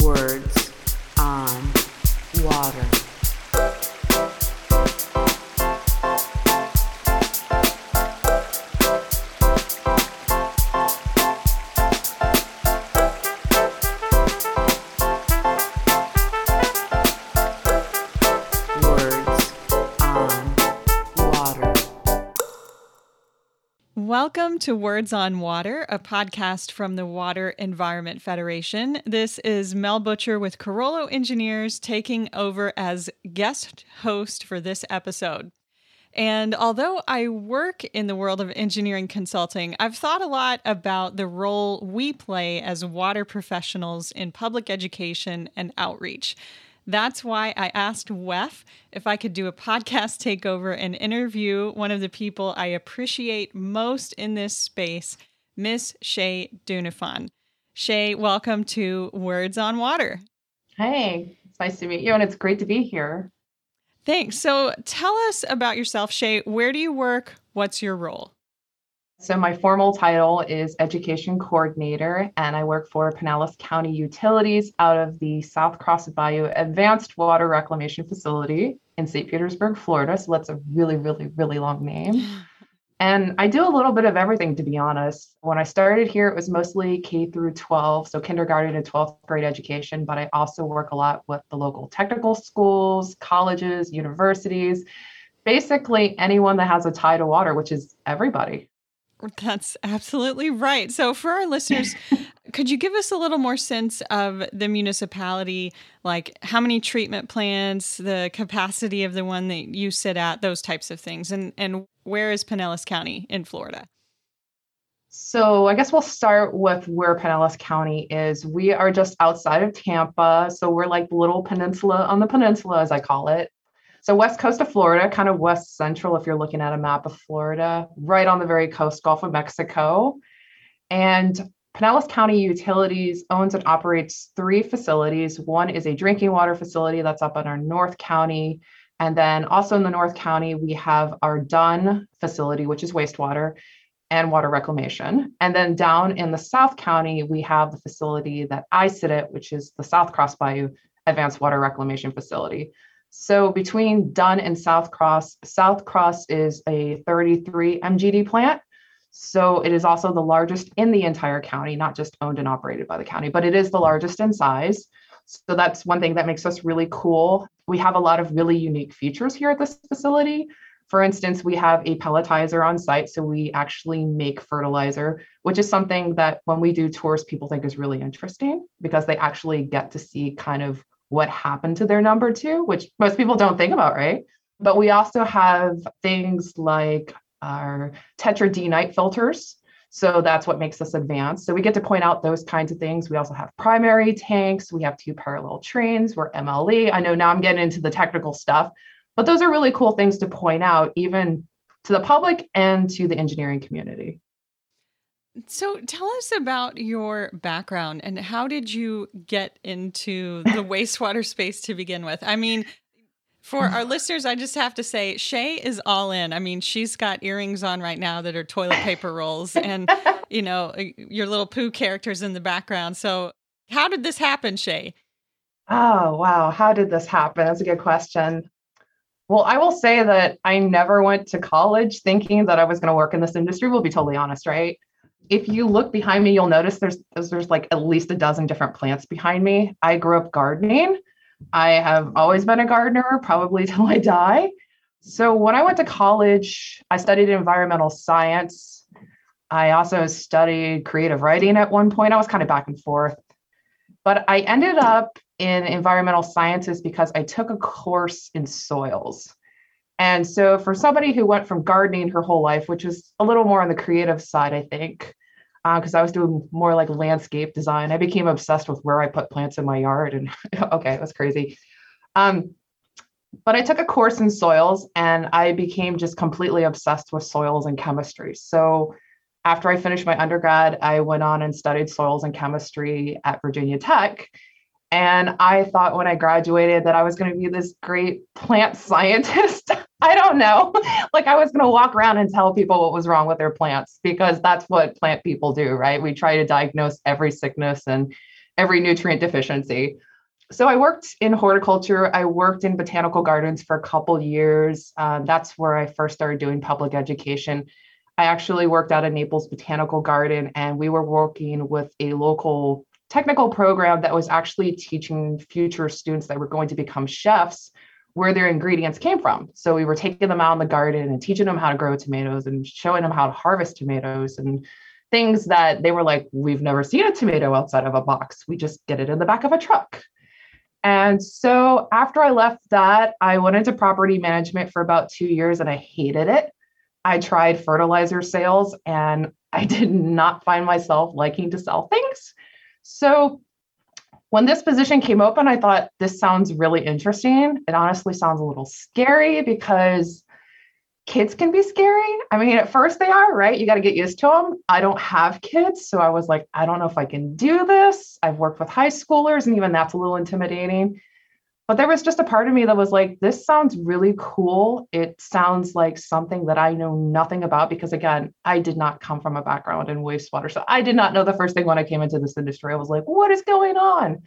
Words on Water. To Words on Water, a podcast from the Water Environment Federation. This is Mel Butcher with Carollo Engineers taking over as guest host for this episode. And although I work in the world of engineering consulting, I've thought a lot about the role we play as water professionals in public education and outreach. That's why I asked WEF if I could do a podcast takeover and interview one of the people I appreciate most in this space, Miss Shay Dunafon. Shay, welcome to Words on Water. Hey, it's nice to meet you, and it's great to be here. Thanks. So tell us about yourself, Shay. Where do you work? What's your role? So, my formal title is Education Coordinator, and I work for Pinellas County Utilities out of the South Cross Bayou Advanced Water Reclamation Facility in St. Petersburg, Florida. So, that's a really, really, really long name. And I do a little bit of everything, to be honest. When I started here, it was mostly K through 12, so kindergarten and 12th grade education, but I also work a lot with the local technical schools, colleges, universities, basically anyone that has a tie to water, which is everybody. That's absolutely right. So, for our listeners, could you give us a little more sense of the municipality, like how many treatment plants, the capacity of the one that you sit at, those types of things, and and where is Pinellas County in Florida? So I guess we'll start with where Pinellas County is. We are just outside of Tampa. So we're like the little peninsula on the peninsula, as I call it. So west coast of Florida, kind of west central, if you're looking at a map of Florida, right on the very coast, Gulf of Mexico. And Pinellas County Utilities owns and operates three facilities. One is a drinking water facility that's up in our North County. And then also in the North County, we have our Dunn facility, which is wastewater and water reclamation. And then down in the South County, we have the facility that I sit at, which is the South Cross Bayou Advanced Water Reclamation Facility. So between Dunn and South Cross, South Cross is a 33 MGD plant. So it is also the largest in the entire county, not just owned and operated by the county, but it is the largest in size. So that's one thing that makes us really cool. We have a lot of really unique features here at this facility. For instance, we have a pelletizer on site, so we actually make fertilizer, which is something that when we do tours, people think is really interesting because they actually get to see kind of what happened to their number two, which most people don't think about, right? But we also have things like our Tetra Denite filters. So that's what makes us advanced. So we get to point out those kinds of things. We also have primary tanks. We have two parallel trains. We're MLE. I know now I'm getting into the technical stuff, but those are really cool things to point out, even to the public and to the engineering community. So, tell us about your background and how did you get into the wastewater space to begin with? I mean, for our listeners, I just have to say, Shay is all in. I mean, she's got earrings on right now that are toilet paper rolls and, you know, your little poo characters in the background. So, how did this happen, Shay? Oh, wow. How did this happen? That's a good question. Well, I will say that I never went to college thinking that I was going to work in this industry. We'll be totally honest, right? If you look behind me, you'll notice there's there's like at least a dozen different plants behind me. I grew up gardening. I have always been a gardener, probably till I die. So when I went to college, I studied environmental science. I also studied creative writing at one point. I was kind of back and forth. But I ended up in environmental sciences because I took a course in soils. And so, for somebody who went from gardening her whole life, which is a little more on the creative side, I think, because uh, I was doing more like landscape design, I became obsessed with where I put plants in my yard. And okay, it was crazy. Um, but I took a course in soils and I became just completely obsessed with soils and chemistry. So, after I finished my undergrad, I went on and studied soils and chemistry at Virginia Tech. And I thought when I graduated that I was going to be this great plant scientist. I don't know. like I was going to walk around and tell people what was wrong with their plants because that's what plant people do, right? We try to diagnose every sickness and every nutrient deficiency. So I worked in horticulture. I worked in botanical gardens for a couple years. Um, that's where I first started doing public education. I actually worked out of Naples Botanical Garden, and we were working with a local technical program that was actually teaching future students that were going to become chefs where their ingredients came from. So we were taking them out in the garden and teaching them how to grow tomatoes and showing them how to harvest tomatoes and things that they were like, we've never seen a tomato outside of a box. We just get it in the back of a truck. And so after I left that, I went into property management for about two years and I hated it. I tried fertilizer sales and I did not find myself liking to sell things. So when this position came open, I thought this sounds really interesting. It honestly sounds a little scary because kids can be scary. I mean, at first they are, right? You got to get used to them. I don't have kids. So I was like, I don't know if I can do this. I've worked with high schoolers, and even that's a little intimidating. But there was just a part of me that was like, this sounds really cool. It sounds like something that I know nothing about because, again, I did not come from a background in wastewater. So I did not know the first thing when I came into this industry. I was like, what is going on?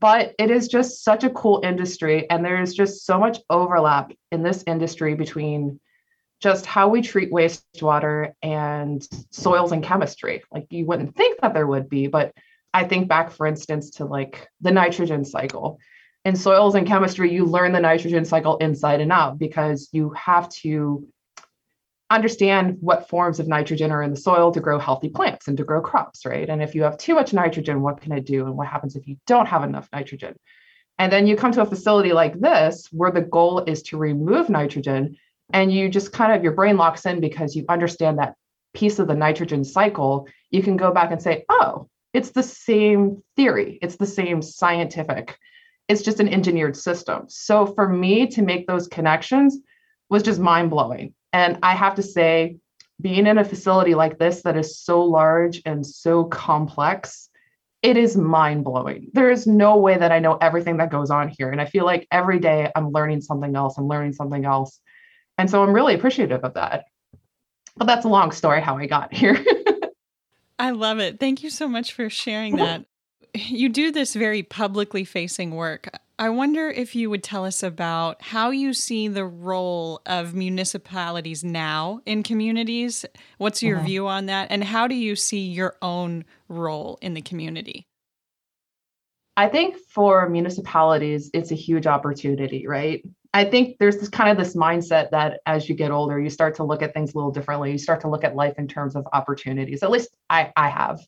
But it is just such a cool industry. And there's just so much overlap in this industry between just how we treat wastewater and soils and chemistry. Like you wouldn't think that there would be, but I think back, for instance, to like the nitrogen cycle in soils and chemistry, you learn the nitrogen cycle inside and out because you have to understand what forms of nitrogen are in the soil to grow healthy plants and to grow crops, right? And if you have too much nitrogen, what can it do? And what happens if you don't have enough nitrogen? And then you come to a facility like this where the goal is to remove nitrogen and you just kind of your brain locks in because you understand that piece of the nitrogen cycle. You can go back and say, oh, it's the same theory, it's the same scientific it's just an engineered system. So for me to make those connections was just mind blowing. And I have to say, being in a facility like this that is so large and so complex, it is mind blowing. There is no way that I know everything that goes on here. And I feel like every day I'm learning something else, I'm learning something else. And so I'm really appreciative of that. But that's a long story how I got here. I love it. Thank you so much for sharing that you do this very publicly facing work. I wonder if you would tell us about how you see the role of municipalities now in communities. What's your mm-hmm. view on that? And how do you see your own role in the community? I think for municipalities, it's a huge opportunity, right? I think there's this kind of this mindset that as you get older, you start to look at things a little differently. You start to look at life in terms of opportunities. At least I, I have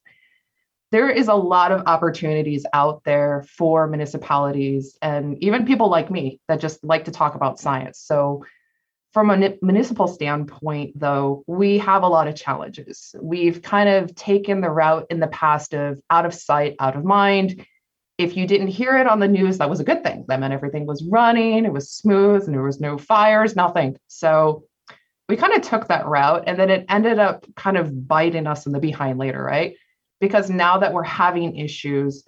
there is a lot of opportunities out there for municipalities and even people like me that just like to talk about science. So, from a municipal standpoint, though, we have a lot of challenges. We've kind of taken the route in the past of out of sight, out of mind. If you didn't hear it on the news, that was a good thing. That meant everything was running, it was smooth, and there was no fires, nothing. So, we kind of took that route and then it ended up kind of biting us in the behind later, right? Because now that we're having issues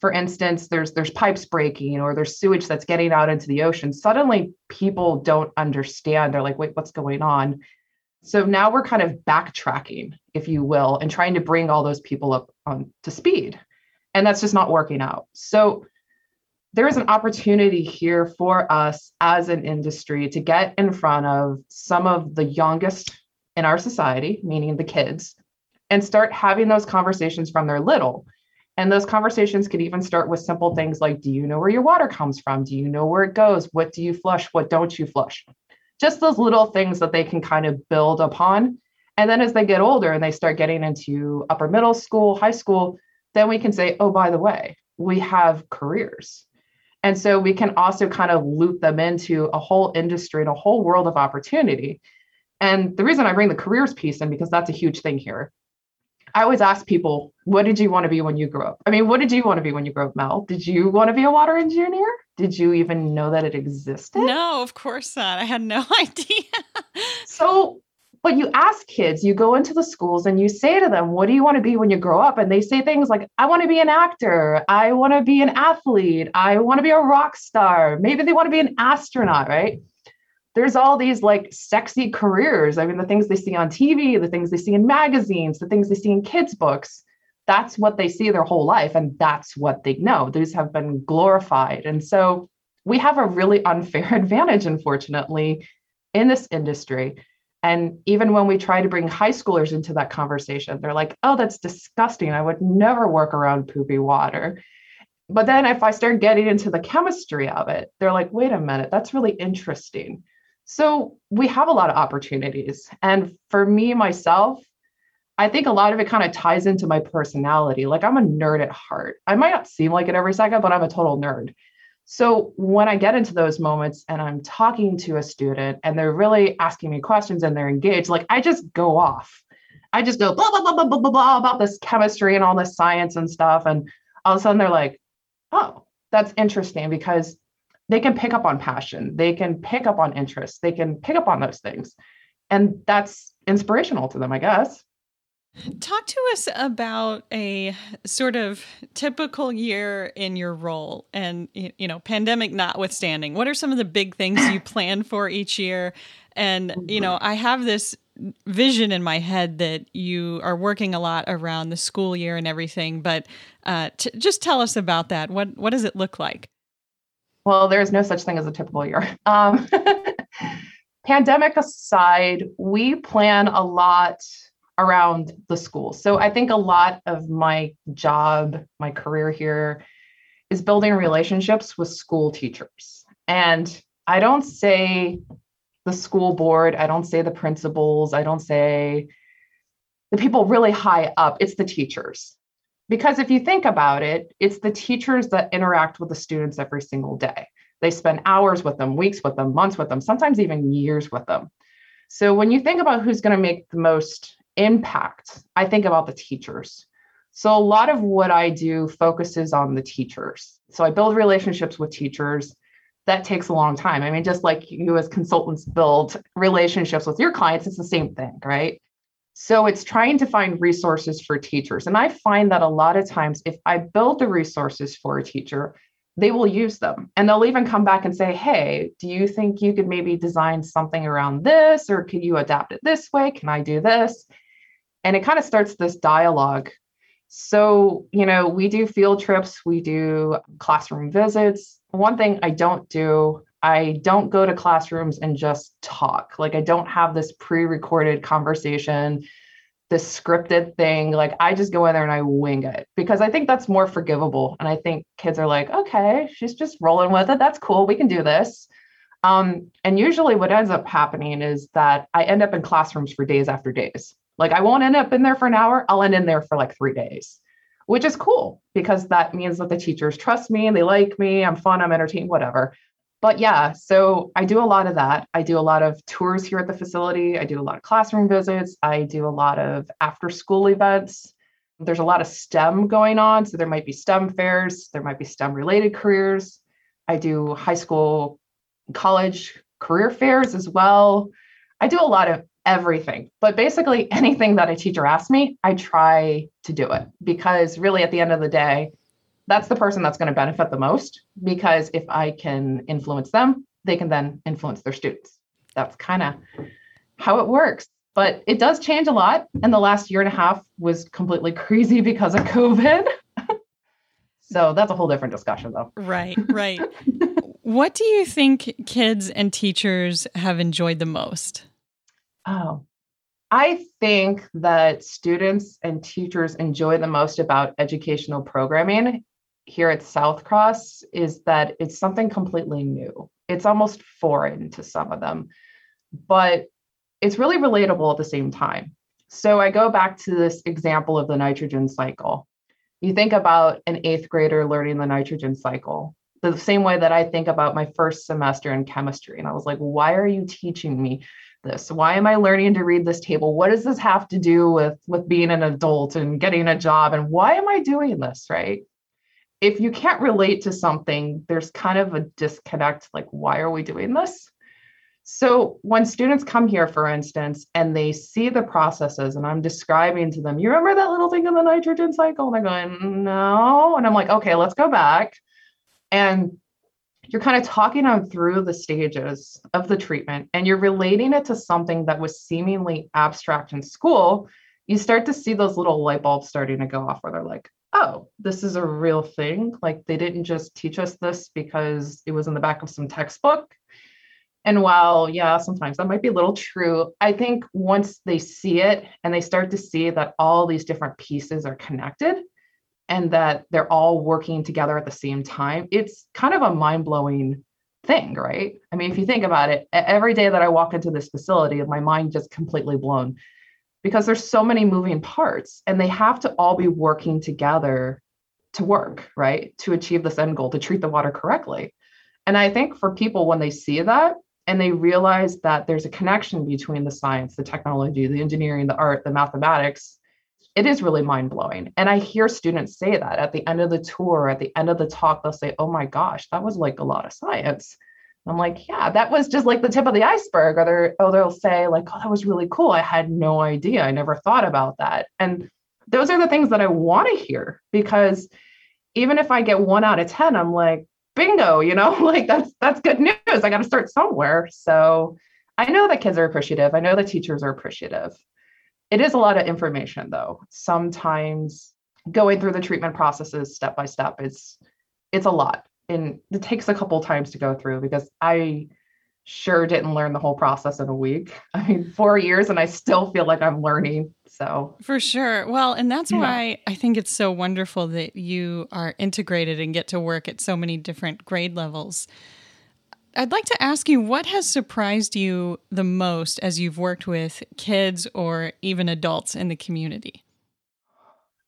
for instance there's there's pipes breaking or there's sewage that's getting out into the ocean suddenly people don't understand. They're like wait what's going on? So now we're kind of backtracking if you will and trying to bring all those people up on to speed. And that's just not working out. So there is an opportunity here for us as an industry to get in front of some of the youngest in our society meaning the kids and start having those conversations from their little. And those conversations could even start with simple things like Do you know where your water comes from? Do you know where it goes? What do you flush? What don't you flush? Just those little things that they can kind of build upon. And then as they get older and they start getting into upper middle school, high school, then we can say, Oh, by the way, we have careers. And so we can also kind of loop them into a whole industry and a whole world of opportunity. And the reason I bring the careers piece in because that's a huge thing here I always ask people, what did you want to be when you grew up? I mean, what did you want to be when you grew up, Mel? Did you want to be a water engineer? Did you even know that it existed? No, of course not. I had no idea. so, but you ask kids, you go into the schools and you say to them, what do you want to be when you grow up? And they say things like, I want to be an actor. I want to be an athlete. I want to be a rock star. Maybe they want to be an astronaut, right? There's all these like sexy careers. I mean, the things they see on TV, the things they see in magazines, the things they see in kids' books. that's what they see their whole life and that's what they know. These have been glorified. And so we have a really unfair advantage, unfortunately, in this industry. And even when we try to bring high schoolers into that conversation, they're like, oh, that's disgusting. I would never work around poopy water. But then if I start getting into the chemistry of it, they're like, wait a minute, that's really interesting. So we have a lot of opportunities. And for me, myself, I think a lot of it kind of ties into my personality. Like I'm a nerd at heart. I might not seem like it every second, but I'm a total nerd. So when I get into those moments and I'm talking to a student and they're really asking me questions and they're engaged, like I just go off. I just go blah, blah, blah, blah, blah, blah, blah about this chemistry and all this science and stuff. And all of a sudden they're like, oh, that's interesting because they can pick up on passion, they can pick up on interest, they can pick up on those things. And that's inspirational to them, I guess. Talk to us about a sort of typical year in your role and, you know, pandemic notwithstanding. What are some of the big things you plan for each year? And, you know, I have this vision in my head that you are working a lot around the school year and everything, but uh, t- just tell us about that. What, what does it look like? Well, there's no such thing as a typical year. Um, pandemic aside, we plan a lot around the school. So I think a lot of my job, my career here is building relationships with school teachers. And I don't say the school board, I don't say the principals, I don't say the people really high up, it's the teachers. Because if you think about it, it's the teachers that interact with the students every single day. They spend hours with them, weeks with them, months with them, sometimes even years with them. So when you think about who's going to make the most impact, I think about the teachers. So a lot of what I do focuses on the teachers. So I build relationships with teachers. That takes a long time. I mean, just like you as consultants build relationships with your clients, it's the same thing, right? So it's trying to find resources for teachers. And I find that a lot of times, if I build the resources for a teacher, they will use them. And they'll even come back and say hey do you think you could maybe design something around this? Or can you adapt it this way? Can i do this? And it kind of starts this dialogue. So you know we do field trips. We do classroom visits. One thing i don't do i don't go to classrooms and just talk. Like i don't have this pre-recorded conversation this scripted thing. Like i just go in there and i wing it because i think that's more forgivable. And i think kids are like okay she's just rolling with it. That's cool. We can do this. Um, and usually what ends up happening is that i end up in classrooms for days after days. Like I won't end up in there for an hour. I'll end in there for like three days, which is cool because that means that the teachers trust me. And they like me. I'm fun, I'm entertained, whatever. But yeah, so I do a lot of that. I do a lot of tours here at the facility. I do a lot of classroom visits. I do a lot of after school events. There's a lot of STEM going on. So there might be STEM fairs, there might be STEM related careers. I do high school, college career fairs as well. I do a lot of everything. But basically, anything that a teacher asks me, I try to do it because really, at the end of the day, that's the person that's going to benefit the most. Because if I can influence them, they can then influence their students. That's kind of how it works. But it does change a lot. And the last year and a half was completely crazy because of COVID. so that's a whole different discussion, though. Right, right. what do you think kids and teachers have enjoyed the most? Oh, I think that students and teachers enjoy the most about educational programming here at South Cross is that it's something completely new. It's almost foreign to some of them, but it's really relatable at the same time. So I go back to this example of the nitrogen cycle. You think about an eighth grader learning the nitrogen cycle the same way that I think about my first semester in chemistry. And I was like, why are you teaching me this? Why am I learning to read this table? What does this have to do with with being an adult and getting a job and why am I doing this, right? If you can't relate to something, there's kind of a disconnect like why are we doing this? So when students come here for instance and they see the processes and I'm describing to them, you remember that little thing in the nitrogen cycle? And they're going, "No." And I'm like, "Okay, let's go back." And you're kind of talking them through the stages of the treatment and you're relating it to something that was seemingly abstract in school you start to see those little light bulbs starting to go off where they're like, oh, this is a real thing. Like they didn't just teach us this because it was in the back of some textbook. And while, yeah, sometimes that might be a little true, I think once they see it and they start to see that all these different pieces are connected and that they're all working together at the same time, it's kind of a mind blowing thing, right? I mean, if you think about it, every day that I walk into this facility, my mind just completely blown because there's so many moving parts and they have to all be working together to work, right? To achieve this end goal, to treat the water correctly. And I think for people, when they see that and they realize that there's a connection between the science, the technology, the engineering, the art, the mathematics, it is really mind blowing. And I hear students say that at the end of the tour, at the end of the talk, they'll say, Oh my gosh, that was like a lot of science. I'm like, yeah, that was just like the tip of the iceberg. Or they're, oh, they'll say, like, oh, that was really cool. I had no idea. I never thought about that. And those are the things that I want to hear because even if I get one out of 10, I'm like, bingo, you know, like that's that's good news. I got to start somewhere. So I know that kids are appreciative. I know that teachers are appreciative. It is a lot of information though. Sometimes going through the treatment processes step by step is it's a lot and it takes a couple times to go through because I sure didn't learn the whole process in a week. I mean, four years and I still feel like I'm learning. So, for sure. Well, and that's yeah. why I think it's so wonderful that you are integrated and get to work at so many different grade levels. I'd like to ask you what has surprised you the most as you've worked with kids or even adults in the community?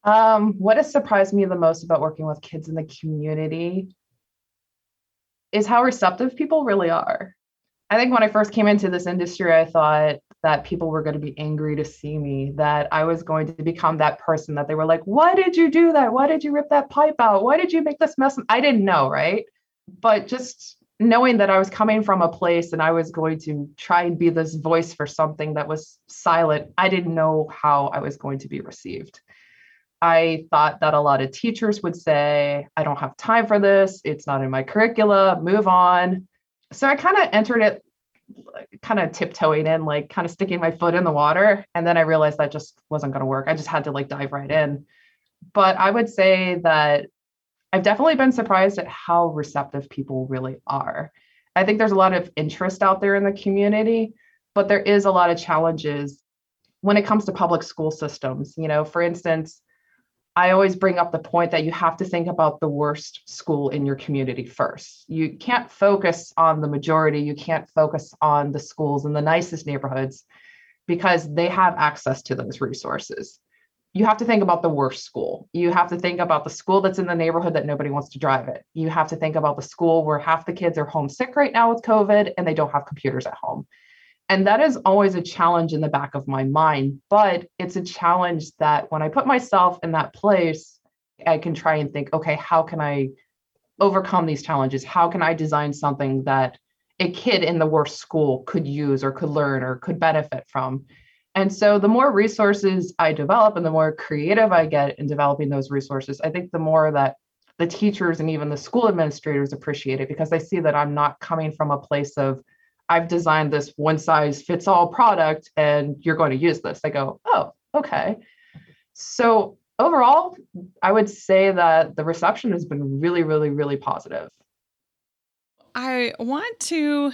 Um, what has surprised me the most about working with kids in the community is how receptive people really are. I think when I first came into this industry, I thought that people were going to be angry to see me, that I was going to become that person that they were like, Why did you do that? Why did you rip that pipe out? Why did you make this mess? I didn't know, right? But just knowing that I was coming from a place and I was going to try and be this voice for something that was silent, I didn't know how I was going to be received. I thought that a lot of teachers would say, I don't have time for this. It's not in my curricula, move on. So I kind of entered it kind of tiptoeing in, like kind of sticking my foot in the water. And then I realized that just wasn't going to work. I just had to like dive right in. But I would say that I've definitely been surprised at how receptive people really are. I think there's a lot of interest out there in the community, but there is a lot of challenges when it comes to public school systems. You know, for instance, I always bring up the point that you have to think about the worst school in your community first. You can't focus on the majority, you can't focus on the schools in the nicest neighborhoods because they have access to those resources. You have to think about the worst school. You have to think about the school that's in the neighborhood that nobody wants to drive it. You have to think about the school where half the kids are homesick right now with COVID and they don't have computers at home. And that is always a challenge in the back of my mind. But it's a challenge that when I put myself in that place, I can try and think, okay, how can I overcome these challenges? How can I design something that a kid in the worst school could use or could learn or could benefit from? And so the more resources I develop and the more creative I get in developing those resources, I think the more that the teachers and even the school administrators appreciate it because they see that I'm not coming from a place of I've designed this one size fits all product and you're going to use this. I go, oh, okay. So overall, I would say that the reception has been really, really, really positive. I want to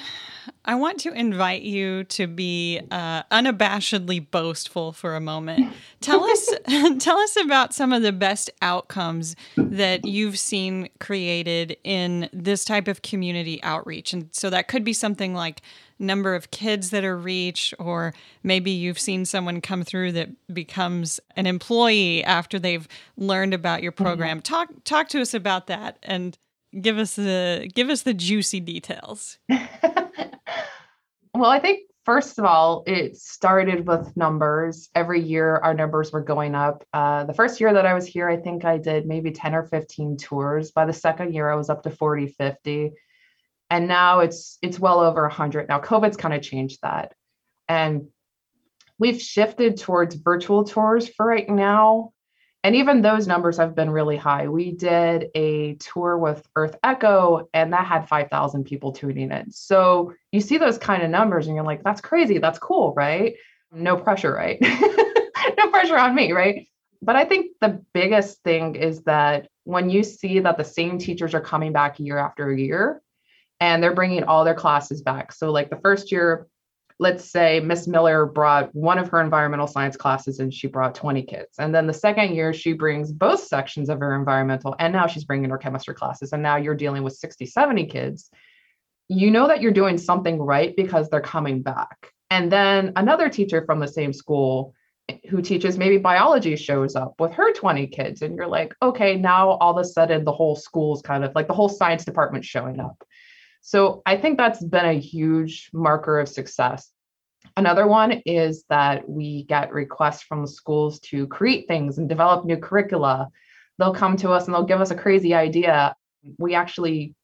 I want to invite you to be uh, unabashedly boastful for a moment. Tell us tell us about some of the best outcomes that you've seen created in this type of community outreach. And so that could be something like number of kids that are reached or maybe you've seen someone come through that becomes an employee after they've learned about your mm-hmm. program. Mm-hmm. Talk talk to us about that and give us the give us the juicy details. well, I think first of all, it started with numbers. Every year, our numbers were going up. Uh, the first year that I was here, I think I did maybe 10 or 15 tours. By the second year, I was up to 40, 50. And now it's it's well over 100. Now, COVID's kind of changed that. And we've shifted towards virtual tours for right now and even those numbers have been really high. We did a tour with EarthEcho, and that had 5,000 people tuning in. So you see those kind of numbers, and you're like, that's crazy. That's cool, right? No pressure, right? no pressure on me, right? But I think the biggest thing is that when you see that the same teachers are coming back year after year and they're bringing all their classes back. So, like the first year, let's say Miss Miller brought one of her environmental science classes and she brought 20 kids. And then the second year, she brings both sections of her environmental, and now she's bringing her chemistry classes. And now you're dealing with 60, 70 kids. You know that you're doing something right because they're coming back. And then another teacher from the same school eh, who teaches maybe biology shows up with her 20 kids. And you're like, okay, now all of a sudden the whole school's kind of like the whole science department showing up. So I think that's been a huge marker of success. Another one is that we get requests from schools to create things and develop new curricula. They'll come to us and they'll give us a crazy idea. We actually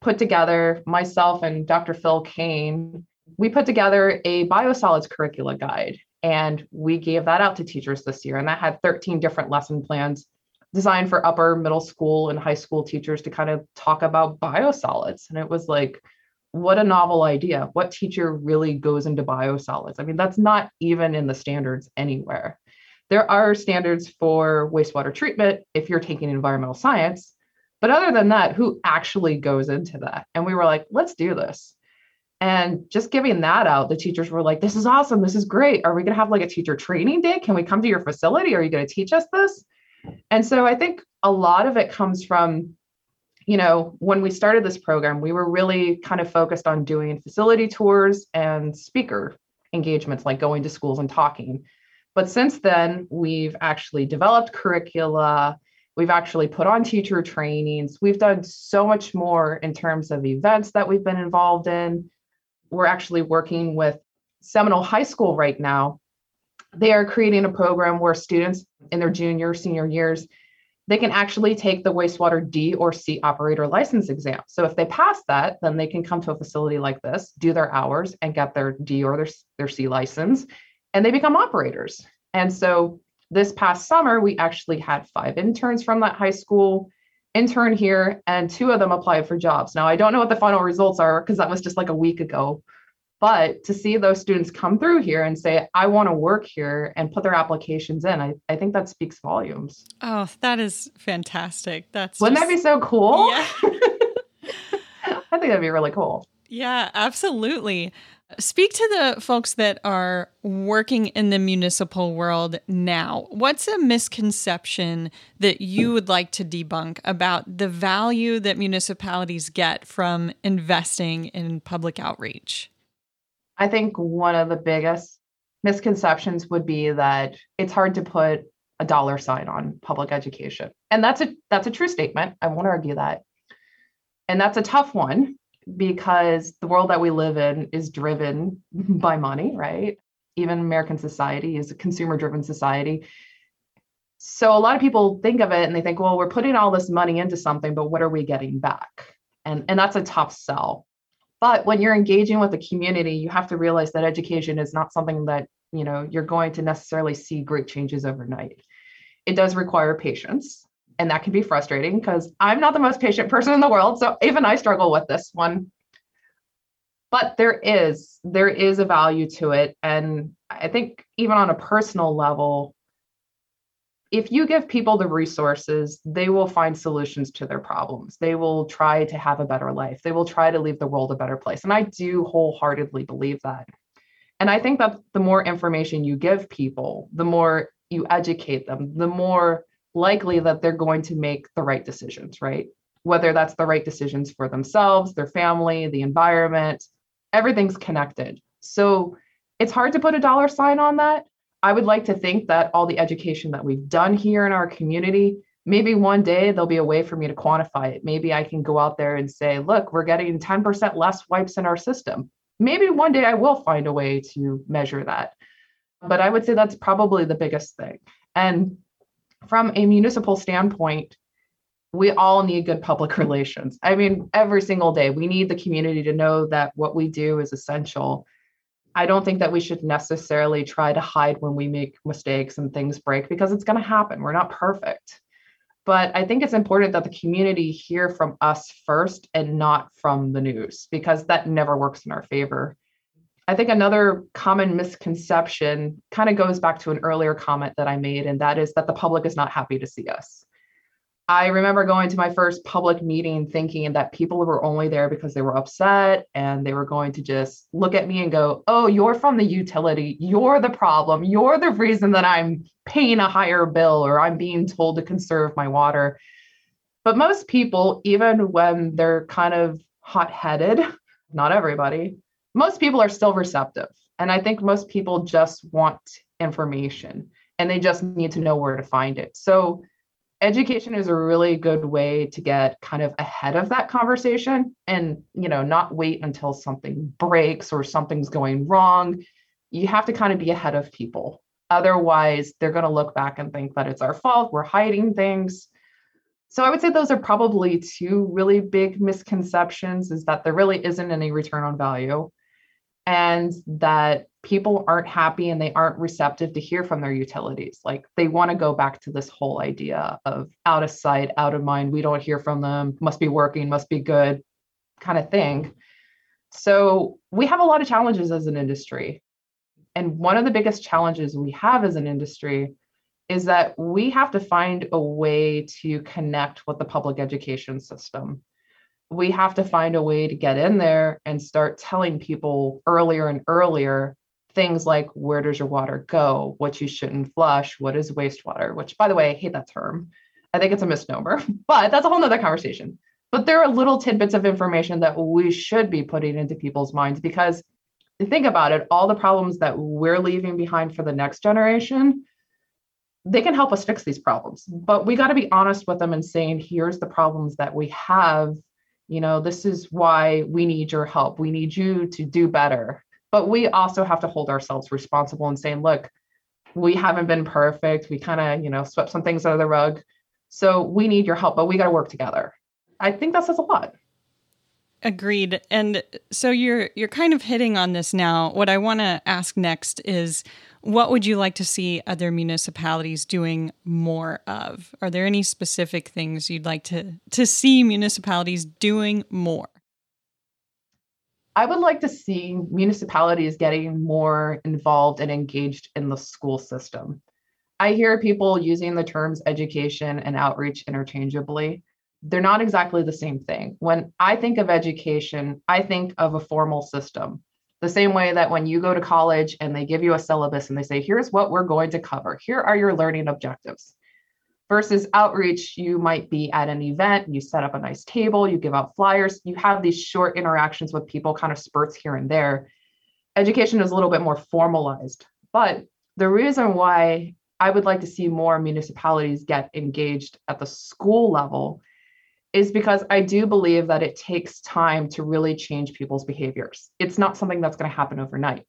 put together, myself and Dr. Phil Kane, we put together a biosolids curricula guide and we gave that out to teachers this year. And that had 13 different lesson plans designed for upper middle school and high school teachers to kind of talk about biosolids. And it was like, what a novel idea. What teacher really goes into biosolids? I mean, that's not even in the standards anywhere. There are standards for wastewater treatment if you're taking environmental science. But other than that, who actually goes into that? And we were like, let's do this. And just giving that out, the teachers were like, this is awesome. This is great. Are we going to have like a teacher training day? Can we come to your facility? Are you going to teach us this? And so I think a lot of it comes from, you know, when we started this program, we were really kind of focused on doing facility tours and speaker engagements, like going to schools and talking. But since then, we've actually developed curricula. We've actually put on teacher trainings. We've done so much more in terms of events that we've been involved in. We're actually working with Seminole High School right now they are creating a program where students in their junior, senior years, they can actually take the wastewater D or C operator license exam. So if they pass that, then they can come to a facility like this, do their hours, and get their D or their, their C license, and they become operators. And so this past summer, we actually had five interns from that high school intern here, and two of them applied for jobs. Now, I don't know what the final results are because that was just like a week ago, but to see those students come through here and say, I want to work here and put their applications in, I, I think that speaks volumes. Oh, that is fantastic. That's wouldn't just, that be so cool? Yeah. I think that'd be really cool. Yeah, absolutely. Speak to the folks that are working in the municipal world now. What's a misconception that you would like to debunk about the value that municipalities get from investing in public outreach? I think one of the biggest misconceptions would be that it's hard to put a dollar sign on public education. And that's a that's a true statement. I won't argue that. And that's a tough one because the world that we live in is driven by money, right? Even American society is a consumer driven society. So a lot of people think of it and they think, well, we're putting all this money into something, but what are we getting back? And and that's a tough sell. But when you're engaging with the community, you have to realize that education is not something that, you know, you're going to necessarily see great changes overnight. It does require patience, and that can be frustrating because I'm not the most patient person in the world, so even I struggle with this one. But there is there is a value to it and I think even on a personal level, if you give people the resources, they will find solutions to their problems. They will try to have a better life. They will try to leave the world a better place. And I do wholeheartedly believe that. And I think that the more information you give people, the more you educate them, the more likely that they're going to make the right decisions, right? Whether that's the right decisions for themselves, their family, the environment, everything's connected. So it's hard to put a dollar sign on that I would like to think that all the education that we've done here in our community, maybe one day there'll be a way for me to quantify it. Maybe I can go out there and say, look, we're getting 10% less wipes in our system. Maybe one day I will find a way to measure that. But I would say that's probably the biggest thing. And from a municipal standpoint, we all need good public relations. I mean, every single day, we need the community to know that what we do is essential I don't think that we should necessarily try to hide when we make mistakes and things break because it's going to happen. We're not perfect. But I think it's important that the community hear from us first and not from the news because that never works in our favor. I think another common misconception kind of goes back to an earlier comment that I made, and that is that the public is not happy to see us. I remember going to my first public meeting thinking that people were only there because they were upset and they were going to just look at me and go, Oh, you're from the utility. You're the problem. You're the reason that I'm paying a higher bill or I'm being told to conserve my water. But most people, even when they're kind of hot headed, not everybody, most people are still receptive. And I think most people just want information and they just need to know where to find it. So, education is a really good way to get kind of ahead of that conversation and you know not wait until something breaks or something's going wrong. You have to kind of be ahead of people. Otherwise they're going to look back and think that it's our fault. We're hiding things. So i would say those are probably two really big misconceptions is that there really isn't any return on value and that people aren't happy and they aren't receptive to hear from their utilities. Like they want to go back to this whole idea of out of sight, out of mind. We don't hear from them, must be working, must be good kind of thing. So we have a lot of challenges as an industry. And one of the biggest challenges we have as an industry is that we have to find a way to connect with the public education system we have to find a way to get in there and start telling people earlier and earlier things like where does your water go, what you shouldn't flush, what is wastewater, which by the way, I hate that term. I think it's a misnomer, but that's a whole nother conversation. But there are little tidbits of information that we should be putting into people's minds because think about it, all the problems that we're leaving behind for the next generation, they can help us fix these problems. But we got to be honest with them and saying, here's the problems that we have you know this is why we need your help. We need you to do better. But we also have to hold ourselves responsible and saying look we haven't been perfect. We kind of you know swept some things under the rug. So we need your help but we got to work together. I think that says a lot. Agreed. And so you're you're kind of hitting on this now. What i want to ask next is what would you like to see other municipalities doing more of? Are there any specific things you'd like to, to see municipalities doing more? I would like to see municipalities getting more involved and engaged in the school system. I hear people using the terms education and outreach interchangeably. They're not exactly the same thing. When I think of education, I think of a formal system the same way that when you go to college and they give you a syllabus and they say, here's what we're going to cover, here are your learning objectives. Versus outreach, you might be at an event, you set up a nice table, you give out flyers, you have these short interactions with people, kind of spurts here and there. Education is a little bit more formalized. But the reason why I would like to see more municipalities get engaged at the school level is because I do believe that it takes time to really change people's behaviors. It's not something that's going to happen overnight.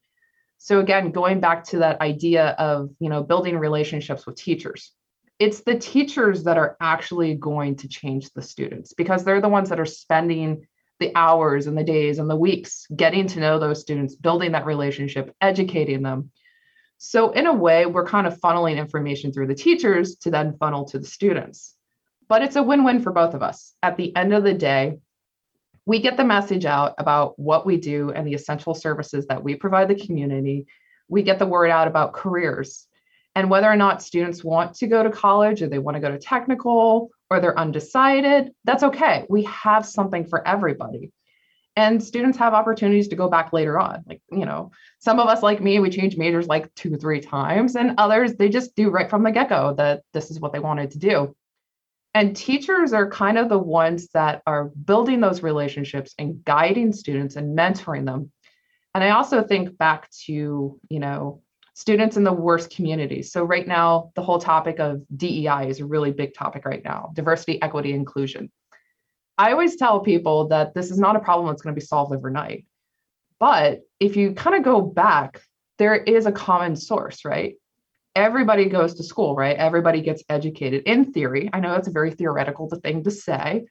So again, going back to that idea of, you know, building relationships with teachers. It's the teachers that are actually going to change the students because they're the ones that are spending the hours and the days and the weeks getting to know those students, building that relationship, educating them. So in a way, we're kind of funneling information through the teachers to then funnel to the students but it's a win win for both of us. At the end of the day, we get the message out about what we do and the essential services that we provide the community. We get the word out about careers and whether or not students want to go to college or they want to go to technical or they're undecided, that's okay. We have something for everybody. And students have opportunities to go back later on. Like, you know, some of us, like me, we change majors like two, three times, and others, they just do right from the get go that this is what they wanted to do. And teachers are kind of the ones that are building those relationships and guiding students and mentoring them. And I also think back to, you know, students in the worst communities. So right now, the whole topic of DEI is a really big topic right now, diversity, equity, inclusion. I always tell people that this is not a problem that's going to be solved overnight. But if you kind of go back, there is a common source, right? Everybody goes to school, right? Everybody gets educated in theory. I know it's a very theoretical thing to say.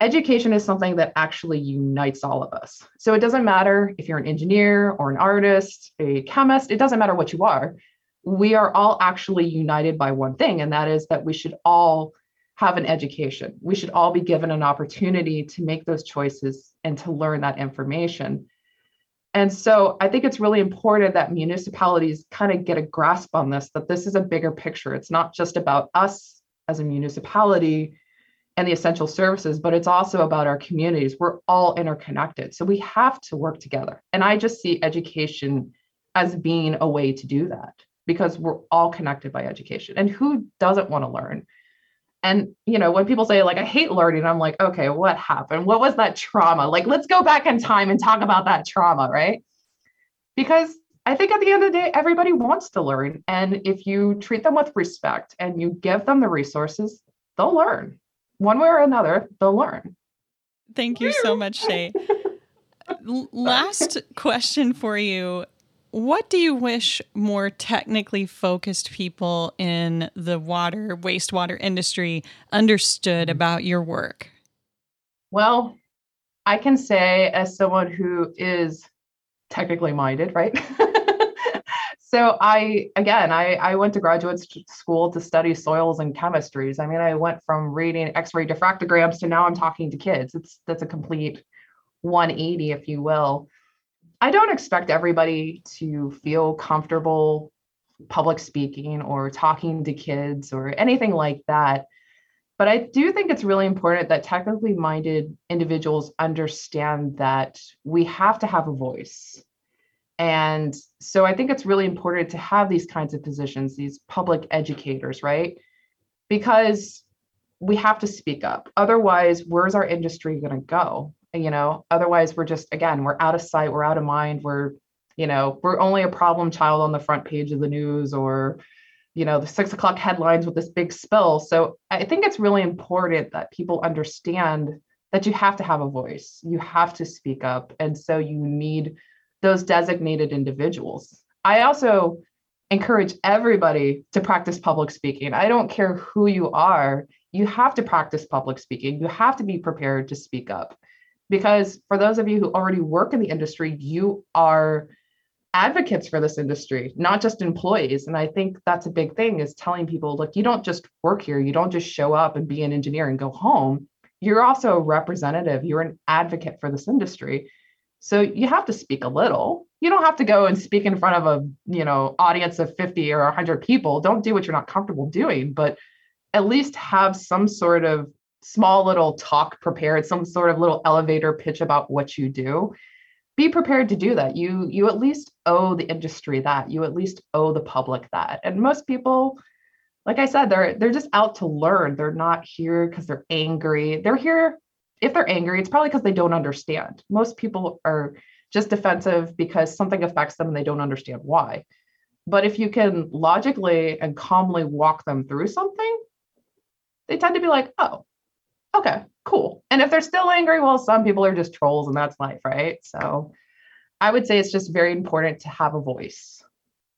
Education is something that actually unites all of us. So it doesn't matter if you're an engineer or an artist, a chemist, it doesn't matter what you are. We are all actually united by one thing, and that is that we should all have an education. We should all be given an opportunity to make those choices and to learn that information. And so I think it's really important that municipalities kind of get a grasp on this that this is a bigger picture. It's not just about us as a municipality and the essential services, but it's also about our communities. We're all interconnected. So we have to work together. And I just see education as being a way to do that because we're all connected by education. And who doesn't want to learn? And you know, when people say like I hate learning, I'm like, okay, what happened? What was that trauma? Like let's go back in time and talk about that trauma, right? Because I think at the end of the day, everybody wants to learn. And if you treat them with respect and you give them the resources, they'll learn one way or another, they'll learn. Thank you so much, Shay. Last question for you. What do you wish more technically focused people in the water, wastewater industry understood mm-hmm. about your work? Well, I can say, as someone who is technically minded, right? so I again I, I went to graduate school to study soils and chemistries. I mean, I went from reading X-ray diffractograms to now I'm talking to kids. It's that's a complete 180, if you will. I don't expect everybody to feel comfortable public speaking or talking to kids or anything like that. But I do think it's really important that technically minded individuals understand that we have to have a voice and so I think it's really important to have these kinds of positions, these public educators, right? Because we have to speak up. Otherwise, where's our industry going to go? You know, otherwise, we're just, again, we're out of sight, we're out of mind, we're, you know, we're only a problem child on the front page of the news or, you know, the six o'clock headlines with this big spill. So I think it's really important that people understand that you have to have a voice, you have to speak up. And so you need those designated individuals. I also encourage everybody to practice public speaking. I don't care who you are, you have to practice public speaking. You have to be prepared to speak up. Because for those of you who already work in the industry, you are advocates for this industry, not just employees. And I think that's a big thing is telling people, look, you don't just work here, you don't just show up and be an engineer and go home. You're also a representative, you're an advocate for this industry. So you have to speak a little. You don't have to go and speak in front of a, you know, audience of 50 or 100 people. Don't do what you're not comfortable doing, but at least have some sort of small little talk prepared, some sort of little elevator pitch about what you do. Be prepared to do that. You you at least owe the industry that. You at least owe the public that. And most people like I said, they're they're just out to learn. They're not here because they're angry. They're here if they're angry, it's probably because they don't understand. Most people are just defensive because something affects them and they don't understand why. But if you can logically and calmly walk them through something, they tend to be like, oh, okay, cool. And if they're still angry, well, some people are just trolls and that's life, right? So I would say it's just very important to have a voice,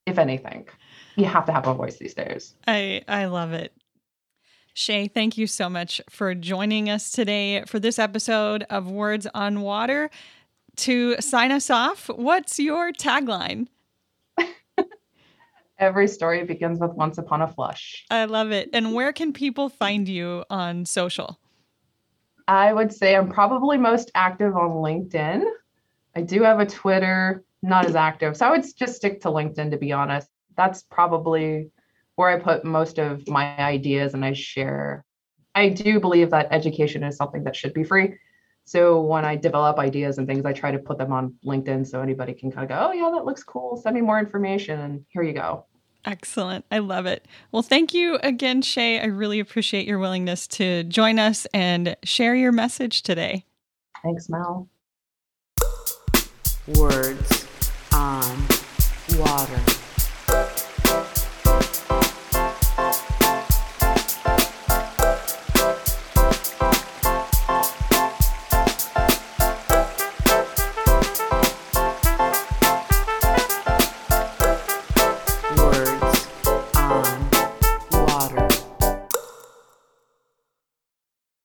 if anything. You have to have a voice these days. I I love it. Shay, thank you so much for joining us today for this episode of Words on Water. To sign us off, what's your tagline? Every story begins with once upon a flush. I love it. And where can people find you on social? I would say I'm probably most active on LinkedIn. I do have a Twitter, not as active. So I would just stick to LinkedIn to be honest. That's probably where I put most of my ideas and I share. I do believe that education is something that should be free. So when I develop ideas and things, I try to put them on LinkedIn so anybody can kind of go, oh, yeah, that looks cool. Send me more information. And here you go. Excellent. I love it. Well, thank you again, Shay. I really appreciate your willingness to join us and share your message today. Thanks, Mel. Words on water.